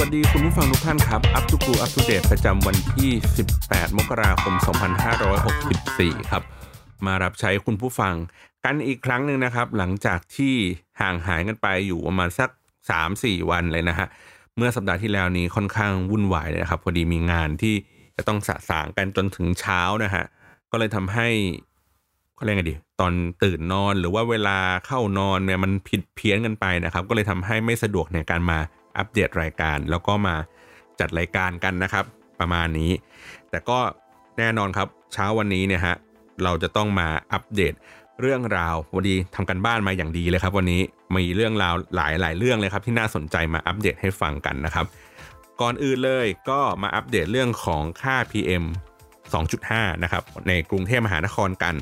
วัสดีคุณผู้ฟังทุกท่านครับ อัปทูกูอัปทูเดตประจำวันที่ 18 มกราคม 2564 ครับ มารับใช้คุณผู้ฟังกันอีกครั้งหนึ่งนะครับ หลังจากที่ห่างหายกันไปอยู่ประมาณสัก 3-4 วันเลยนะฮะ เมื่อสัปดาห์ที่แล้วนี้ค่อนข้างวุ่นวายนะครับ พอดีมีงานที่จะต้องสะสางกันจนถึงเช้านะฮะ ก็เลยทำให้เขาเรียกไงดี ตอนตื่นนอนหรือว่าเวลาเข้านอนเนี่ยมันผิดเพี้ยนกันไปนะครับ ก็เลยทำให้ไม่สะดวกในการมา อัปเดตรายการ แล้วก็มาจัดรายการกันนะครับ ประมาณนี้ แต่ก็แน่นอนครับเช้าวันนี้เนี่ยฮะเราจะต้องมาอัปเดตเรื่องราววันดีทำกันบ้านมาอย่างดีเลยครับ วันนี้มีเรื่องราวหลายหลายเรื่องเลยครับ ที่น่าสนใจมาอัปเดตให้ฟังกันนะครับ ก่อนอื่นเลยก็มาอัปเดตเรื่องของค่า PM 2.5 นะครับในกรุงเทพมหานครกัน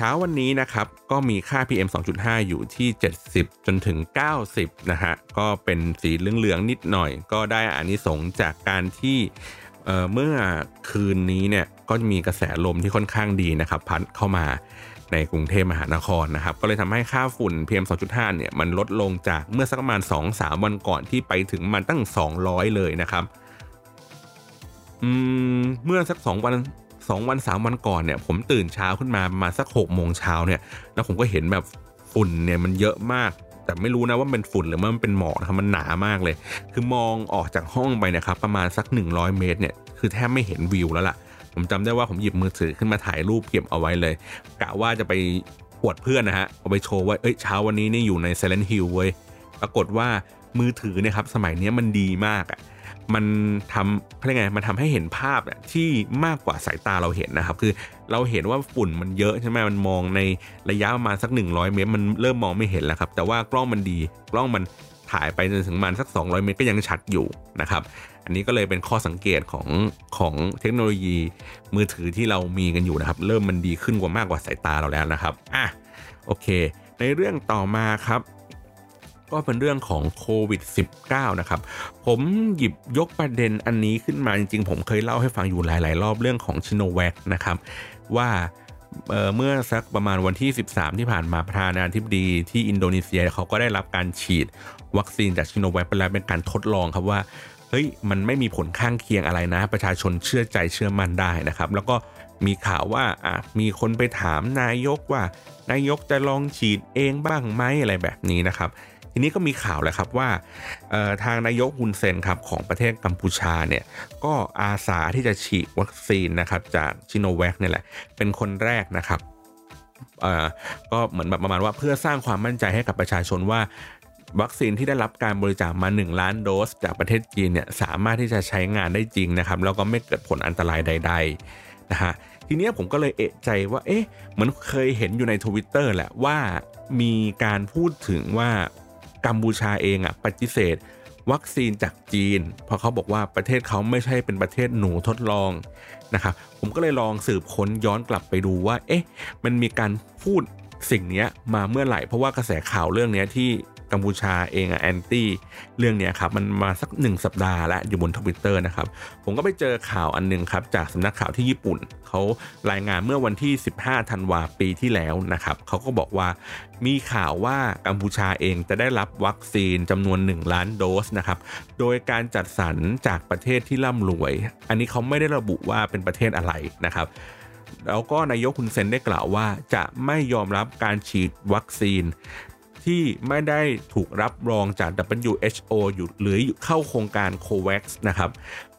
เช้าวันนี้นะครับ ก็มีค่า PM 2.5 อยู่ที่ 70 จนถึง 90 นะฮะ ก็เป็นสีเหลืองๆนิดหน่อย ก็ได้อานิสงส์จากการที่เเมื่อคืนนี้เนี่ยก็มีกระแสลมที่ค่อนข้างดีนะครับ พัดเข้ามาในกรุงเทพมหานครนะครับ ก็เลยทำให้ค่าฝุ่น PM 2.5 เนี่ยมันลดลงจากเมื่อสักประมาณ 2-3 วันก่อนที่ไปถึงมันตั้ง 200 เลยนะครับ อืม เมื่อสัก 2 วัน 2 วัน 3 วันก่อนเนี่ยผมตื่นเช้าขึ้นมาประมาณสัก6โมงเช้าเนี่ยแล้วผมก็เห็นแบบฝุ่นเนี่ยมันเยอะมาก แต่ไม่รู้นะว่าเป็นฝุ่นหรือว่ามันเป็นหมอกนะครับมันหนามากเลย คือมองออกจากห้องไปนะครับประมาณสัก 100 เมตรเนี่ยคือแทบไม่เห็นวิวแล้วล่ะ ผมจำได้ว่าผมหยิบมือถือขึ้นมาถ่ายรูปเก็บเอาไว้เลยกะว่าจะไปอวดเพื่อนนะฮะเอาไปโชว์ว่าเอ้ยเช้าวันนี้นี่อยู่ใน Silent Hill เว้ยปรากฏว่ามือถือเนี่ยครับสมัยนี้มันดีมากอะ่ะ มันทำอะไรไงมันทำให้เห็นภาพที่มากกว่าสายตาเราเห็นนะครับ คือเราเห็นว่าฝุ่นมันเยอะใช่ไหมมันมองในระยะประมาณสัก 100 เมตร มันเริ่มมองไม่เห็นแล้วครับ แต่ว่ากล้องมันดีกล้องมันถ่ายไปจนถึงมันสัก 200 เมตรก็ยังชัดอยู่นะครับ อันนี้ก็เลยเป็นข้อสังเกตของของเทคโนโลยีมือถือที่เรามีกันอยู่นะครับ เริ่มมันดีขึ้นกว่ามากกว่าสายตาเราแล้วนะครับ อะ โอเค ในเรื่องต่อมาครับ ก็เป็นเรื่องของโควิด -19 นะครับ ผมหยิบยกประเด็นอันนี้ขึ้นมาจริงๆ ผมเคยเล่าให้ฟังอยู่หลาย ๆ รอบเรื่องของชิโนแวคนะครับ ว่าเเมื่อสักประมาณวันที่ 13 ที่ผ่านมาประธานาธิบดีที่อินโดนีเซียเขาก็ได้รับการฉีดวัคซีนจากชิโนแวคไปแล้วเป็นการทดลองครับว่าเฮ้ยมันไม่มีผลข้างเคียงอะไรนะ ประชาชนเชื่อใจเชื่อมั่นได้นะครับ แล้วก็มีข่าวว่าอะมีคนไปถามนายกว่า นายกจะลองฉีดเองบ้างไหมอะไรแบบนี้นะครับ ทีนี้ก็มีข่าวแหละครับว่าทางนายกฮุนเซนครับของประเทศกัมพูชาเนี่ยก็อาสาที่จะฉีดวัคซีนนะครับจากชิโนแวคเนี่ยแหละเป็นคนแรกนะครับก็เหมือนแบบประมาณว่าเพื่อสร้างความมั่นใจให้กับประชาชนว่าวัคซีนที่ได้รับการบริจาคมา 1 ล้านโดส จากประเทศจีนเนี่ยสามารถที่จะใช้งานได้จริงนะครับแล้วก็ไม่เกิดผลอันตรายใด ๆนะฮะทีนี้ผมก็เลยเอะใจว่าเอ๊ะเหมือนเคยเห็นอยู่ในทวิตเตอร์แหละว่ามีการพูดถึงว่า กัมพูชาเองอะปฏิเสธ วัคซีนจากจีน เพราะเขาบอกว่าประเทศเขาไม่ใช่เป็นประเทศหนูทดลองนะครับผมก็เลยลองสืบค้นย้อนกลับไปดูว่า เอ๊ะ มันมีการพูดสิ่งนี้มาเมื่อไหร่ เพราะว่ากระแสข่าวเรื่องนี้ที่ กัมพูชาเองอะ anti เรื่องนี้ครับมันมาสักหนึ่งสัปดาห์แล้วอยู่บนทวิตเตอร์นะครับผมก็ไปเจอข่าวอันนึงครับจากสำนักข่าวที่ญี่ปุ่นเขารายงานเมื่อวันที่ 15 ธันวาปีที่แล้วนะครับเขาก็บอกว่ามีข่าวว่ากัมพูชาเองจะได้รับวัคซีนจำนวน 1 ล้านโดสนะครับโดยการจัดสรรจากประเทศที่ร่ำรวย อันนี้เขาไม่ได้ระบุว่าเป็นประเทศอะไรนะครับแล้วก็นายกคุณเซนได้กล่าวว่าจะไม่ยอมรับการฉีดวัคซีน ที่ไม่ได้ถูกรับรองจาก WHO อยู่หรือเข้าโครงการ COVAX นะครับ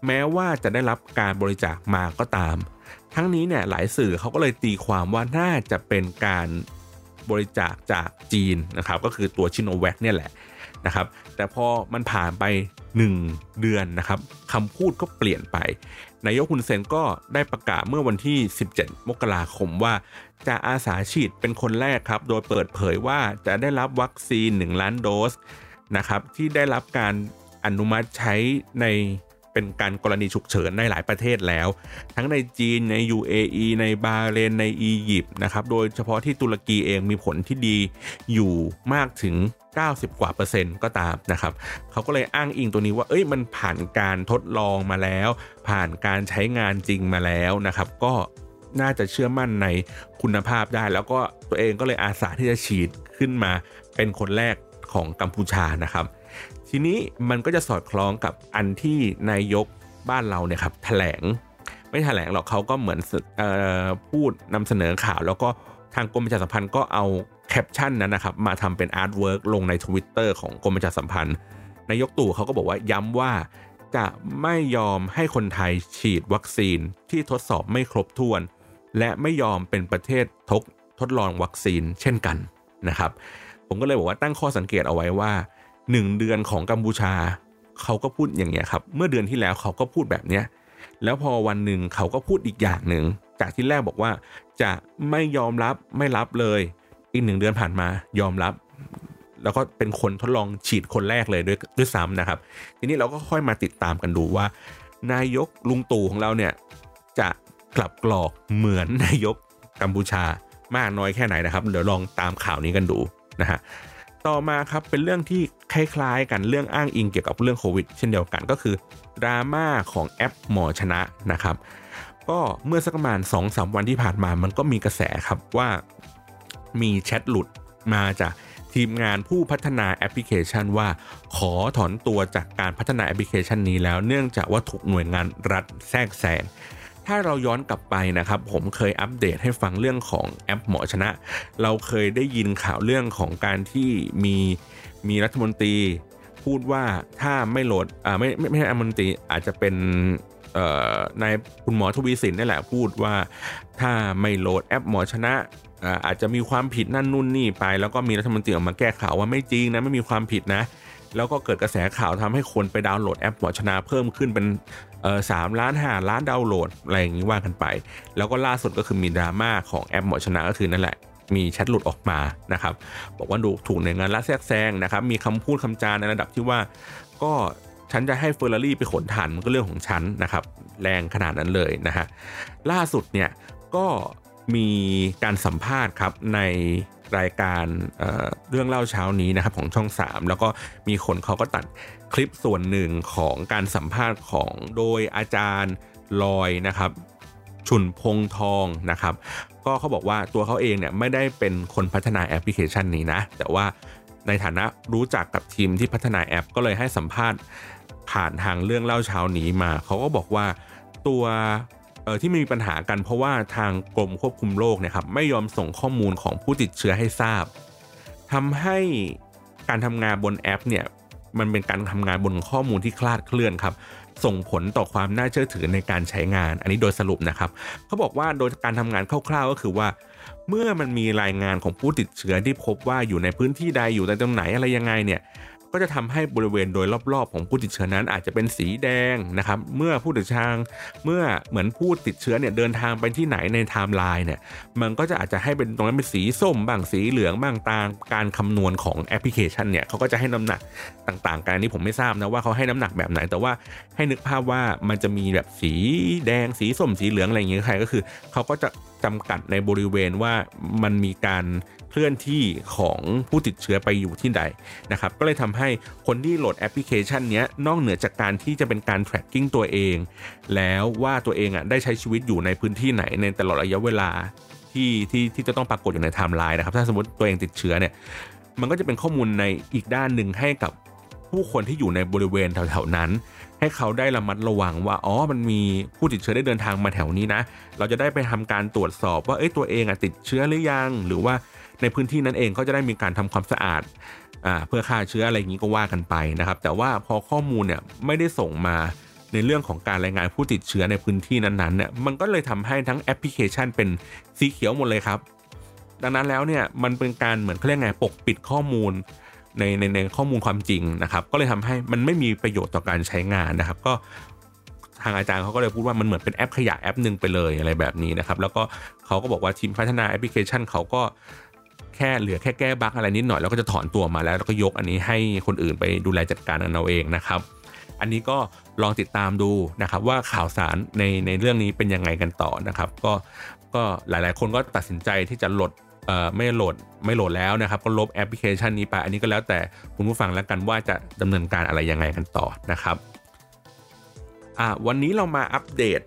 แม้ว่าจะได้รับการบริจาคมาก็ตาม ทั้งนี้เนี่ยหลายสื่อเขาก็เลยตีความว่าน่าจะเป็นการบริจาคจากจีนนะครับก็คือตัวชิโนแวคเนี่ยแหละนะครับแต่พอมันผ่านไป 1 เดือนนะครับคำพูดก็เปลี่ยนไป นายกคุณเซนก็ได้ประกาศเมื่อวันที่ 17 มกราคมว่า จะอาสาฉีดเป็นคนแรกครับ โดยเปิดเผยว่าจะได้รับวัคซีน 1 ล้านโดสนะครับที่ได้รับการอนุมัติใช้ใน เป็นการกรณีฉุกเฉินในหลายประเทศแล้ว ทั้งในจีนใน UAE ในบาเรนในอียิปต์นะครับโดยเฉพาะที่ตุรกีเองมีผลที่ดีอยู่มากถึง 90 กว่าเปอร์เซ็นต์ก็ตามนะครับเขาก็เลยอ้างอิงตัวนี้ว่าเอ้ยมันผ่านการทดลองมาแล้ว ผ่านการใช้งานจริงมาแล้วนะครับ ก็น่าจะเชื่อมั่นในคุณภาพได้ แล้วก็ตัวเองก็เลยอาสาที่จะฉีดขึ้นมาเป็นคนแรกของกัมพูชานะครับ ทีนี้มันก็จะสอดคล้องกับอันที่นายกบ้านเราเนี่ยครับแถลง ไม่แถลงหรอกเขาก็เหมือนพูดนำเสนอข่าว แล้วก็ทางกรมประชาสัมพันธ์ก็เอาแคปชั่นนั้นนะครับมาทำเป็น artwork ลงใน Twitter ของกรมประชาสัมพันธ์ นายกตู่เขาก็บอกว่าย้ำว่าจะไม่ยอมให้คนไทยฉีดวัคซีนที่ทดสอบไม่ครบถ้วน และไม่ยอมเป็นประเทศทกทดลองวัคซีนเช่นกันนะครับ ผมก็เลยบอกว่าตั้งข้อสังเกตเอาไว้ว่า 1 เดือนของกัมพูชา เขาก็พูดอย่างเงี้ยครับ เมื่อเดือนที่แล้วเขาก็พูดแบบเนี้ยแล้วพอวันหนึ่งเขาก็พูดอีกอย่างหนึ่งจากที่แรกบอกว่าจะไม่ยอมรับไม่รับเลยอีกหนึ่งเดือนผ่านมายอมรับ แล้วก็เป็นคนทดลองฉีดคนแรกเลยด้วยด้วยซ้ำนะครับ ทีนี้เราก็ค่อยมาติดตามกันดูว่า นายกลุงตู่ของเราเนี่ยจะกลับกรอกเหมือนนายกกัมพูชามากน้อยแค่ไหนนะครับ เดี๋ยวลองตามข่าวนี้กันดูนะฮะ ต่อมาครับเป็นเรื่องที่คล้ายๆกันเรื่องอ้างอิงเกี่ยวกับเรื่องโควิดเช่นเดียวกันก็คือดราม่าของแอปหมอชนะนะครับ ก็เมื่อสักประมาณ2อสวันที่ผ่านมามันก็มีกระแสครับว่ามีแชทหลุดมาจากทีมงานผู้พัฒนาแอปพลิเคชันว่า ขอถอนตัวจากการพัฒนาแอปพลิเคชันนี้แล้วเนื่องจากว่าถูกหน่วยงานรัฐแทรกแซง ถ้าเราย้อนกลับไปนะครับ ผมเคยอัปเดตให้ฟังเรื่องของแอปหมอชนะ เราเคยได้ยินข่าวเรื่องของการที่มีมีรัฐมนตรี พูดว่าถ้าไม่โหลดอ่าไม่ไม่ไม่ใช่รัฐมนตรีอาจจะเป็นนายคุณหมอทวีสินนี่แหละพูดว่า ถ้าไม่โหลดแอปหมอชนะอาจจะมีความผิดนั่นนู่นนี่ไป แล้วก็มีรัฐมนตรีออกมาแก้ข่าวว่าไม่จริงนะไม่มีความผิดนะ แล้วก็เกิดกระแสข่าวทำให้คนไปดาวน์โหลดแอปหมอชนะเพิ่มขึ้นเป็น สามล้านห้าล้านดาวน์โหลดอะไรอย่างนี้ว่ากันไป แล้วก็ล่าสุดก็คือมีดราม่าของแอปหมอชนะก็คือนั่นแหละมีแชทหลุดออกมานะครับ บอกว่าดูถูกหน่วยงานละแทรกแซงนะครับ มีคำพูดคำจาในระดับที่ว่า ก็ฉันจะให้เฟอร์รารี่ไปขนถ่านมันก็เรื่องของฉันนะครับ แรงขนาดนั้นเลยนะฮะล่าสุดเนี่ยก็มีการสัมภาษณ์ครับใน รายการเเรื่องเล่าเช้านี้นะครับของช่อง 3 แล้วก็มีคนเขาก็ตัดคลิปส่วนหนึ่งของการสัมภาษณ์ของโดยอาจารย์ลอยนะครับชุนพงทองนะครับ ก็เขาบอกว่าตัวเขาเองเนี่ยไม่ได้เป็นคนพัฒนาแอปพลิเคชันนี้นะ แต่ว่าในฐานะรู้จักกับทีมที่พัฒนาแอป ก็เลยให้สัมภาษณ์ผ่านทางเรื่องเล่าเช้านี้มา เขาก็บอกว่าตัว ที่มีปัญหากันเพราะว่าทางกรมควบคุมโรคเนี่ยครับไม่ยอมส่งข้อมูลของผู้ติดเชื้อให้ทราบทำให้การทำงานบนแอปเนี่ยมันเป็นการทำงานบนข้อมูลที่คลาดเคลื่อนครับ ส่งผลต่อความน่าเชื่อถือในการใช้งาน อันนี้โดยสรุปนะครับเขาบอกว่าโดยการทำงานคร่าวๆก็คือว่า เมื่อมันมีรายงานของผู้ติดเชื้อที่พบว่าอยู่ในพื้นที่ใดอยู่ในตรงไหนอะไรยังไงเนี่ย ก็จะทำให้บริเวณโดยรอบๆ ของผู้ติดเชื้อนั้นอาจจะเป็นสีแดงนะครับเมื่อผู้ติดเชื้อเมื่อเหมือนผู้ติดเชื้อเนี่ยเดินทางไปที่ไหนในไทม์ไลน์เนี่ยมันก็จะอาจจะให้เป็นตรงนั้นเป็นสีส้มบ้างสีเหลืองบ้างตามการคำนวณของแอปพลิเคชันเนี่ยเขาก็จะให้น้ำหนักต่างๆ กันนี้ผมไม่ทราบนะว่าเขาให้น้ำหนักแบบไหน แต่ว่าให้นึกภาพว่ามันจะมีแบบสีแดงสีส้มสีเหลืองอะไรอย่างเงี้ยใครก็คือเขาก็จะจำกัดในบริเวณว่ามันมีการ เคลื่อนที่ของผู้ติดเชื้อไปอยู่ที่ใดนะครับก็เลยทำให้คนที่โหลดแอปพลิเคชันนี้นอกเหนือจากการที่จะเป็นการ tracking ตัวเอง แล้วว่าตัวเองอะได้ใช้ชีวิตอยู่ในพื้นที่ไหนในตลอดระยะเวลาที่ที่ที่จะต้องปรากฏอยู่ในไทม์ไลน์นะครับถ้าสมมติตัวเองติดเชื้อเนี่ยมันก็จะเป็นข้อมูลในอีกด้านหนึ่งให้กับผู้คนที่อยู่ในบริเวณแถวๆนั้น ให้เขาได้ระมัดระวังว่าอ๋อมันมีผู้ติดเชื้อได้เดินทางมาแถวนี้นะ เราจะได้ไปทำการตรวจสอบว่าเอ้ยตัวเองอะติดเชื้อหรือยัง หรือว่า ในพื้นที่นั้นเองก็จะได้มีการทำความสะอาดเพื่อฆ่าเชื้ออะไรอย่างนี้ก็ว่ากันไปนะครับ แต่ว่าพอข้อมูลเนี่ยไม่ได้ส่งมาในเรื่องของการรายงานผู้ติดเชื้อในพื้นที่นั้นๆเนี่ยมันก็เลยทำให้ทั้งแอปพลิเคชันเป็นสีเขียวหมดเลยครับ ดังนั้นแล้วเนี่ยมันเป็นการเหมือนเขาเรียกไงปกปิดข้อมูลในในในข้อมูลความจริงนะครับ ก็เลยทำให้มันไม่มีประโยชน์ต่อการใช้งานนะครับ ก็ทางอาจารย์เขาก็เลยพูดว่ามันเหมือนเป็นแอปขยะแอปหนึ่งไปเลยอะไรแบบนี้นะครับ แล้วก็เขาก็บอกว่าทีมพัฒนาแอปพลิเคชันเขาก็ แค่เหลือแค่แก้บั๊กอะไรนิดหน่อยแล้วก็จะถอนตัวมาแล้วแล้วก็ยกอันนี้ให้คนอื่นไปดูแลจัดการเอาเองนะครับ อันนี้ก็ลองติดตามดูนะครับว่าข่าวสารในในเรื่องนี้เป็นยังไงกันต่อนะครับ ก็ก็หลายๆ คนก็ตัดสินใจที่จะลดเอ่อไม่โหลดไม่โหลดแล้วนะครับก็ลบแอปพลิเคชันนี้ไป อันนี้ก็แล้วแต่คุณผู้ฟังแล้วกันว่าจะดำเนินการอะไรยังไงกันต่อนะครับอ่าวันนี้เรามาอัปเดต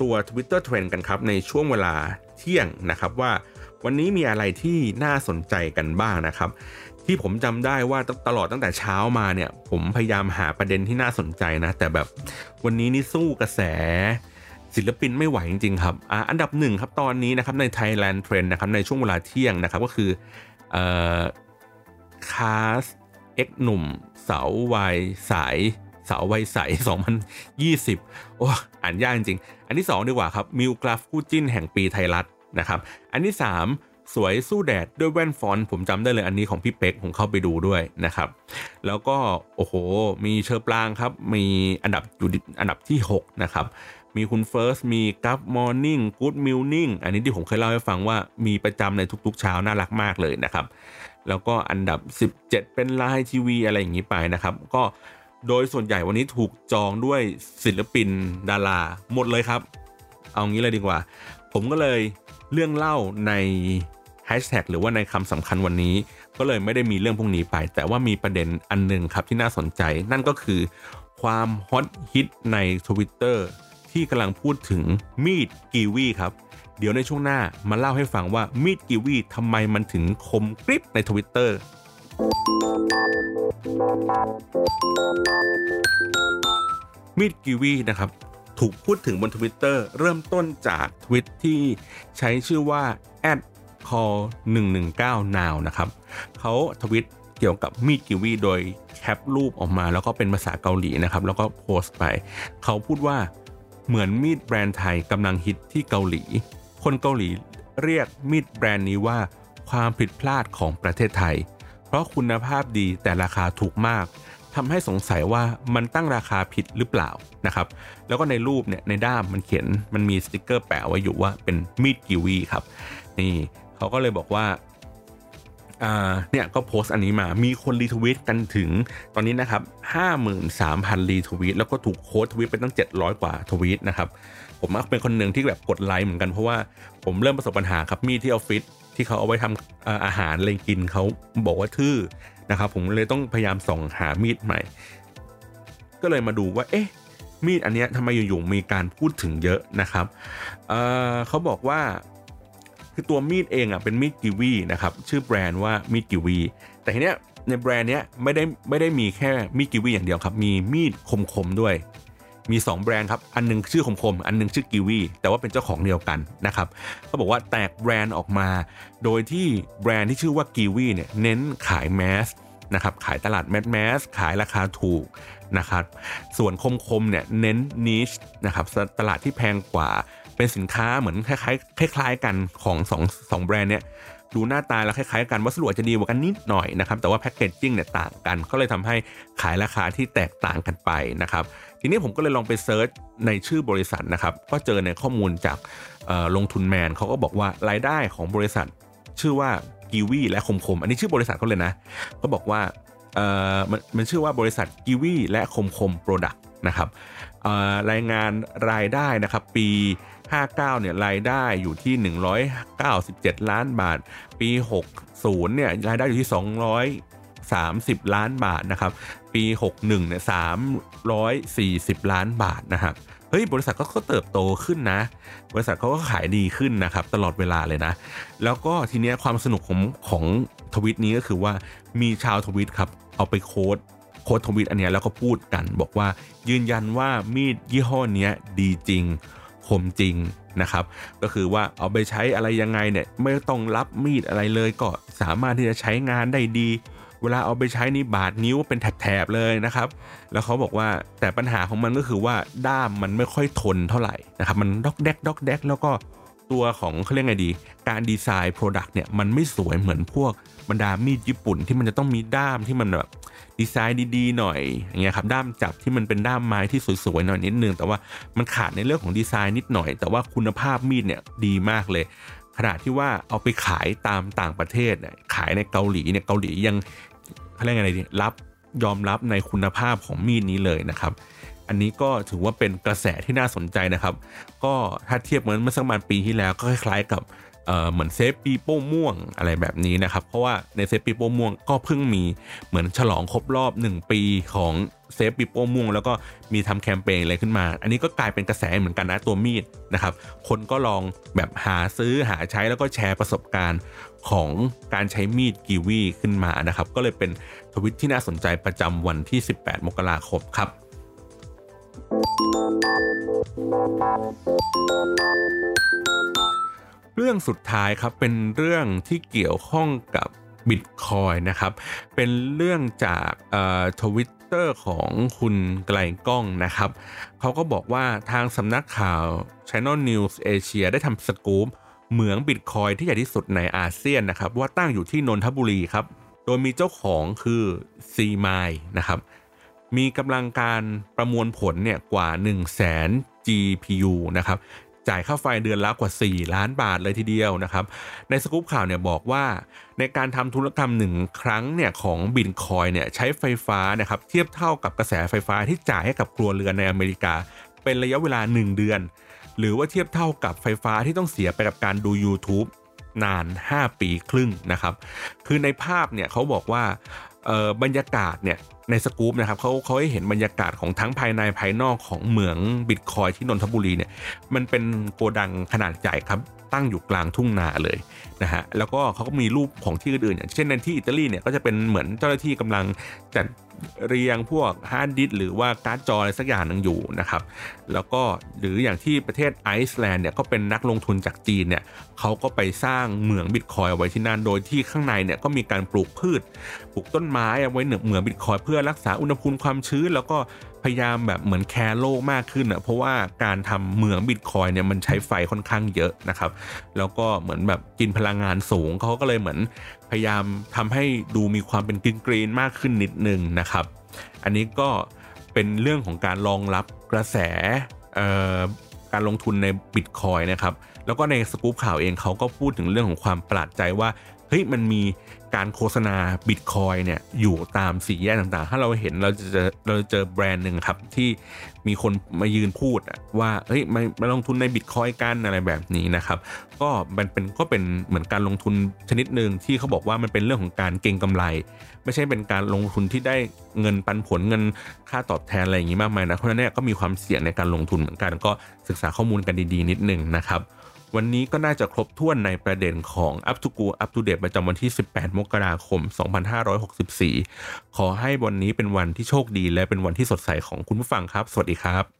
ตัว Twitter Trend กันครับในช่วงเวลาเที่ยงนะครับว่า วันนี้มีอะไรที่น่าสนใจกันบ้างนะครับ ที่ผมจำได้ว่าตลอดตั้งแต่เช้ามาเนี่ย ผมพยายามหาประเด็นที่น่าสนใจนะ แต่แบบวันนี้นี่สู้กระแสศิลปินไม่ไหวจริงๆครับออันดับหนึ่งครับตอนนี้นะครับใน Thailand Trend นะครับในช่วงเวลาเที่ยงนะครับก็คืออคาสเอ็กหนุ่มเสาวัยสายสาววัยใส 2020 โอ้ อ่านยากจริง อันที่ 2 ดีกว่าครับ มิวกราฟคู่จิ้นแห่งปีไทยรัฐ นะครับอันที่ 3 สวยสู้แดดด้วยแว่นฟอนต์ผมจำได้เลยอันนี้ของพี่เป็กผมเข้าไปดูด้วยนะครับ แล้วก็โอ้โหมีเชอร์ปลางครับ มีอันดับอยู่อันดับที่ 6 นะครับมีคุณเฟิร์สมีกัฟมอร์นิ่งกู๊ดมิลนิ่งอันนี้ที่ผมเคยเล่าให้ฟังว่ามีประจำในทุกๆเช้าน่ารักมากเลยนะครับ แล้วก็อันดับ 17 เป็นไลน์ทีวีอะไรอย่างนี้ไปนะครับ ก็โดยส่วนใหญ่วันนี้ถูกจองด้วยศิลปินดาราหมดเลยครับ เอางี้เลยดีกว่า ผมก็เลยเรื่องเล่าในแฮชแท็กหรือว่าในคำสำคัญวันนี้ ก็เลยไม่ได้มีเรื่องพวกนี้ไป แต่ว่ามีประเด็นอันหนึ่งครับที่น่าสนใจ นั่นก็คือความฮอตฮิตใน Twitter ที่กำลังพูดถึงมีดกีวีครับ เดี๋ยวในช่วงหน้ามาเล่าให้ฟังว่ามีดกีวีทำไมมันถึงคมกริบใน Twitter มีดกีวีนะครับ ถูกพูดถึงบน Twitter เริ่มต้นจากทวิตที่ใช้ชื่อว่า call 119 now นะครับเขาทวิตเกี่ยวกับมีดกีวีโดยแคปรูปออกมา แล้วก็เป็นภาษาเกาหลีนะครับ แล้วก็โพสต์ไป เขาพูดว่าเหมือนมีดแบรนด์ไทยกำลังฮิตที่เกาหลี คนเกาหลีเรียกมีดแบรนด์นี้ว่าความผิดพลาดของประเทศไทย เพราะคุณภาพดีแต่ราคาถูกมาก ทำให้สงสัยว่ามันตั้งราคาผิดหรือเปล่านะครับ แล้วก็ในรูปเนี่ยในด้ามมันเขียนมันมีสติกเกอร์แปะไว้อยู่ว่าเป็นมีดกิวีครับ นี่เขาก็เลยบอกว่าเนี่ยก็โพสต์อันนี้มา มีคนรีทวิตกันถึงตอนนี้นะครับ 53,000 รีทวิตแล้วก็ถูกโค้ดทวิตไปตั้ง 700 กว่าทวิตนะครับ ผมเป็นคนหนึ่งที่แบบกดไลค์เหมือนกันเพราะว่าผมเริ่มประสบปัญหาครับมีดที่ออฟฟิศที่เขาเอาไว้ทำอาอาหารอะไรกินเขาบอกว่าทื่อ นะครับผมเลยต้องพยายามส่องหามีดใหม่ ก็เลยมาดูว่าเอ๊ะมีดอันเนี้ยทำไมอยู่ๆมีการพูดถึงเยอะนะครับเเขาบอกว่าคือตัวมีดเองอะเป็นมีดกีวีนะครับชื่อแบรนด์ว่ามีดกีวีแต่ทีเนี้ยในแบรนด์เนี้ยไม่ได้ไม่ได้มีแค่มีดกีวีอย่างเดียวครับ มีมีดคมๆด้วย มี 2 แบรนด์ครับ อันหนึ่งชื่อคมๆ อันหนึ่งชื่อกีวีแต่ว่าเป็นเจ้าของเดียวกันนะครับเขาบอกว่าแตกแบรนด์ออกมา โดยที่แบรนด์ที่ชื่อว่ากีวีเนี่ยเน้นขาย mass นะครับขายตลาด mass mass ขายราคาถูกนะครับส่วนคมๆเนี่ยเน้น nicheนะครับตลาดที่แพงกว่าเป็นสินค้าเหมือนคล้ายๆคล้ายๆกันของสองสองแบรนด์เนี่ยดูหน้าตาแล้วคล้ายๆกันวัสดุอาจจะดีกว่ากันนิดหน่อยนะครับแต่ว่า packaging เนี่ยต่างกันก็เลยทำให้ขายราคาที่แตกต่างกันไปนะครับ ทีนี้ผมก็เลยลองไป search ในชื่อบริษัทนะครับ ก็เจอในข้อมูลจากลงทุนแมนเขาก็บอกว่ารายได้ของบริษัท ชื่อว่ากีวีและคมคม อันนี้ชื่อบริษัทเขาเลยนะเขาบอกว่ามันมันชื่อว่าบริษัทกีวีและคมคมโปรดักต์นะครับรายงานรายได้นะครับปี 59 เนี่ยรายได้อยู่ที่ 197 ล้านบาท ปี 60 เนี่ยรายได้อยู่ที่ 230 ล้านบาทนะครับ ปี 61เนี่ย340 ล้านบาทนะครับเฮ้ยบริษัทก็เติบโตขึ้นนะ บริษัทเขาก็ขายดีขึ้นนะครับ ตลอดเวลาเลยนะ แล้วก็ทีเนี้ยความสนุกของของทวิตนี้ก็คือว่ามีชาวทวิตครับ เอาไปโค้ดโค้ดทวิตอันเนี้ยแล้วก็พูดกัน บอกว่ายืนยันว่ามีดยี่ห้อเนี้ยดีจริงคมจริงนะครับ ก็คือว่าเอาไปใช้อะไรยังไงเนี่ยไม่ต้องรับมีดอะไรเลยก็สามารถที่จะใช้งานได้ดี เวลาเอาไปใช้นี่บาดนิ้วเป็นแถบๆเลยนะครับ แล้วเขาบอกว่าแต่ปัญหาของมันก็คือว่าด้ามมันไม่ค่อยทนเท่าไหร่นะครับ มันดอกแดกดอกแดกแล้วก็ตัวของเขาเรียกไงดี การดีไซน์ product เนี่ยมันไม่สวยเหมือนพวกบรรดามีดญี่ปุ่นที่มันจะต้องมีด้ามที่มันแบบดีไซน์ดีๆหน่อยอย่างเงี้ยครับด้ามจับที่มันเป็นด้ามไม้ที่สวยๆหน่อยนิดนึงแต่ว่ามันขาดในเรื่องของดีไซน์นิดหน่อย แต่ว่าคุณภาพมีดเนี่ยดีมากเลย ขนาดที่ว่าเอาไปขายตามต่างประเทศเนี่ยขายในเกาหลีเนี่ยเกาหลียังเขาเรียกไงดีรับยอมรับในคุณภาพของมีดนี้เลยนะครับ อันนี้ก็ถือว่าเป็นกระแสที่น่าสนใจนะครับ ก็ถ้าเทียบเหมือนเมื่อสักประมาณปีที่แล้วก็คล้ายๆกับเหมือน save ปีโป้ม่วงอะไรแบบนี้นะครับ เพราะว่าใน save ปีโป้ม่วงก็เพิ่งมีเหมือนฉลองครบรอบ 1 ปีของ save ปีโป้ม่วงแล้วก็มีทำแคมเปญอะไรขึ้นมา อันนี้ก็กลายเป็นกระแสเหมือนกันนะตัวมีดนะครับ คนก็ลองแบบหาซื้อหาใช้แล้วก็แชร์ประสบการณ์ของการใช้มีดกีวีขึ้นมานะครับ ก็เลยเป็นทวิตที่น่าสนใจประจำวันที่ 18 มกราคมครับเรื่องสุดท้ายครับเป็นเรื่องที่เกี่ยวข้องกับบิตคอยนะครับเป็นเรื่องจากทวิต เตอร์ของคุณไกลก้องนะครับเขาก็บอกว่าทางสำนักข่าว Channel News Asia ได้ทำสกู๊ปเหมืองบิตคอยที่ใหญ่ที่สุดในอาเซียนนะครับ ว่าตั้งอยู่ที่นนทบุรีครับ โดยมีเจ้าของคือซีไมนะครับ มีกำลังการประมวลผลเนี่ยกว่า 1 0 0 0 0แสน GPU นะครับ จ่ายค่าไฟเดือนละกว่า 4 ล้านบาทเลยทีเดียวนะครับ ในสกู๊ปข่าวเนี่ยบอกว่า ในการทำธุรกรรมหนึ่งครั้งเนี่ยของบิตคอยเนี่ยใช้ไฟฟ้านะครับเทียบเท่ากับกระแสไฟฟ้าที่จ่ายให้กับครัวเรือนในอเมริกา เป็นระยะเวลา 1 เดือน หรือว่าเทียบเท่ากับไฟฟ้าที่ต้องเสียไปกับการดู YouTube นาน 5 ปีครึ่งนะครับ คือในภาพเนี่ยเขาบอกว่าบรรยากาศเนี่ย ในสกู๊ปนะครับเขาเขาให้เห็นบรรยากาศของทั้งภายในภายนอกของเหมืองบิตคอยที่นนทบุรีเนี่ยมันเป็นโกดังขนาดใหญ่ครับตั้งอยู่กลางทุ่งนาเลยนะฮะแล้วก็เขาก็มีรูปของที่อื่นๆอย่างเช่นในที่อิตาลีเนี่ยก็จะเป็นเหมือนเจ้าหน้าที่กำลังจัดเรียงพวก hard disk หรือว่าการ์ดจออะไรสักอย่างหนึ่งอยู่นะครับ แล้วก็หรืออย่างที่ประเทศไอซ์แลนด์เนี่ยก็เป็นนักลงทุนจากจีนเนี่ยเขาก็ไปสร้างเหมืองบิตคอยไว้ที่นั่นโดยที่ข้างในเนี่ยก็มีการปลูกพืช ปลูกต้นไม้เอาไว้เหนือเหมืองบิตคอยเพื่อรักษาอุณหภูมิความชื้น แล้วก็พยายามแบบเหมือนแคร์โลกมากขึ้นอะเพราะว่าการทำเหมืองบิตคอยเนี่ยมันใช้ไฟค่อนข้างเยอะนะครับแล้วก็เหมือนแบบกินพลังงานสูงเขาก็เลยเหมือนพยายามทำให้ดูมีความเป็น green green มากขึ้นนิดนึงนะครับ อันนี้ก็เป็นเรื่องของการรองรับกระแสการลงทุนในบิตคอยนะครับ แล้วก็ในสกู๊ปข่าวเองเขาก็พูดถึงเรื่องของความประหลาดใจว่า เฮ้ยมันมีการโฆษณาบิตคอยเนี่ยอยู่ตามสี่แยกต่างๆ ถ้าเราเห็นเราจะเจอเราเจอแบรนด์หนึ่งครับที่มีคนมายืนพูดว่าเฮ้ยมามาลงทุนในบิตคอยกันอะไรแบบนี้นะครับก็มันเป็นก็เป็นเหมือนการลงทุนชนิดหนึ่งที่เขาบอกว่ามันเป็นเรื่องของการเก็งกำไร ไม่ใช่เป็นการลงทุนที่ได้เงินปันผลเงินค่าตอบแทนอะไรอย่างนี้มากมายนะเพราะฉะนั้นก็มีความเสี่ยงในการลงทุนเหมือนกันก็ศึกษาข้อมูลกันดีๆ นิดหนึ่งนะครับ วันนี้ก็น่าจะครบถ้วนในประเด็นของ Up to Go Up to Date ประจำวันที่ 18 มกราคม 2564 ขอให้วันนี้เป็นวันที่โชคดีและเป็นวันที่สดใสของคุณผู้ฟังครับ สวัสดีครับ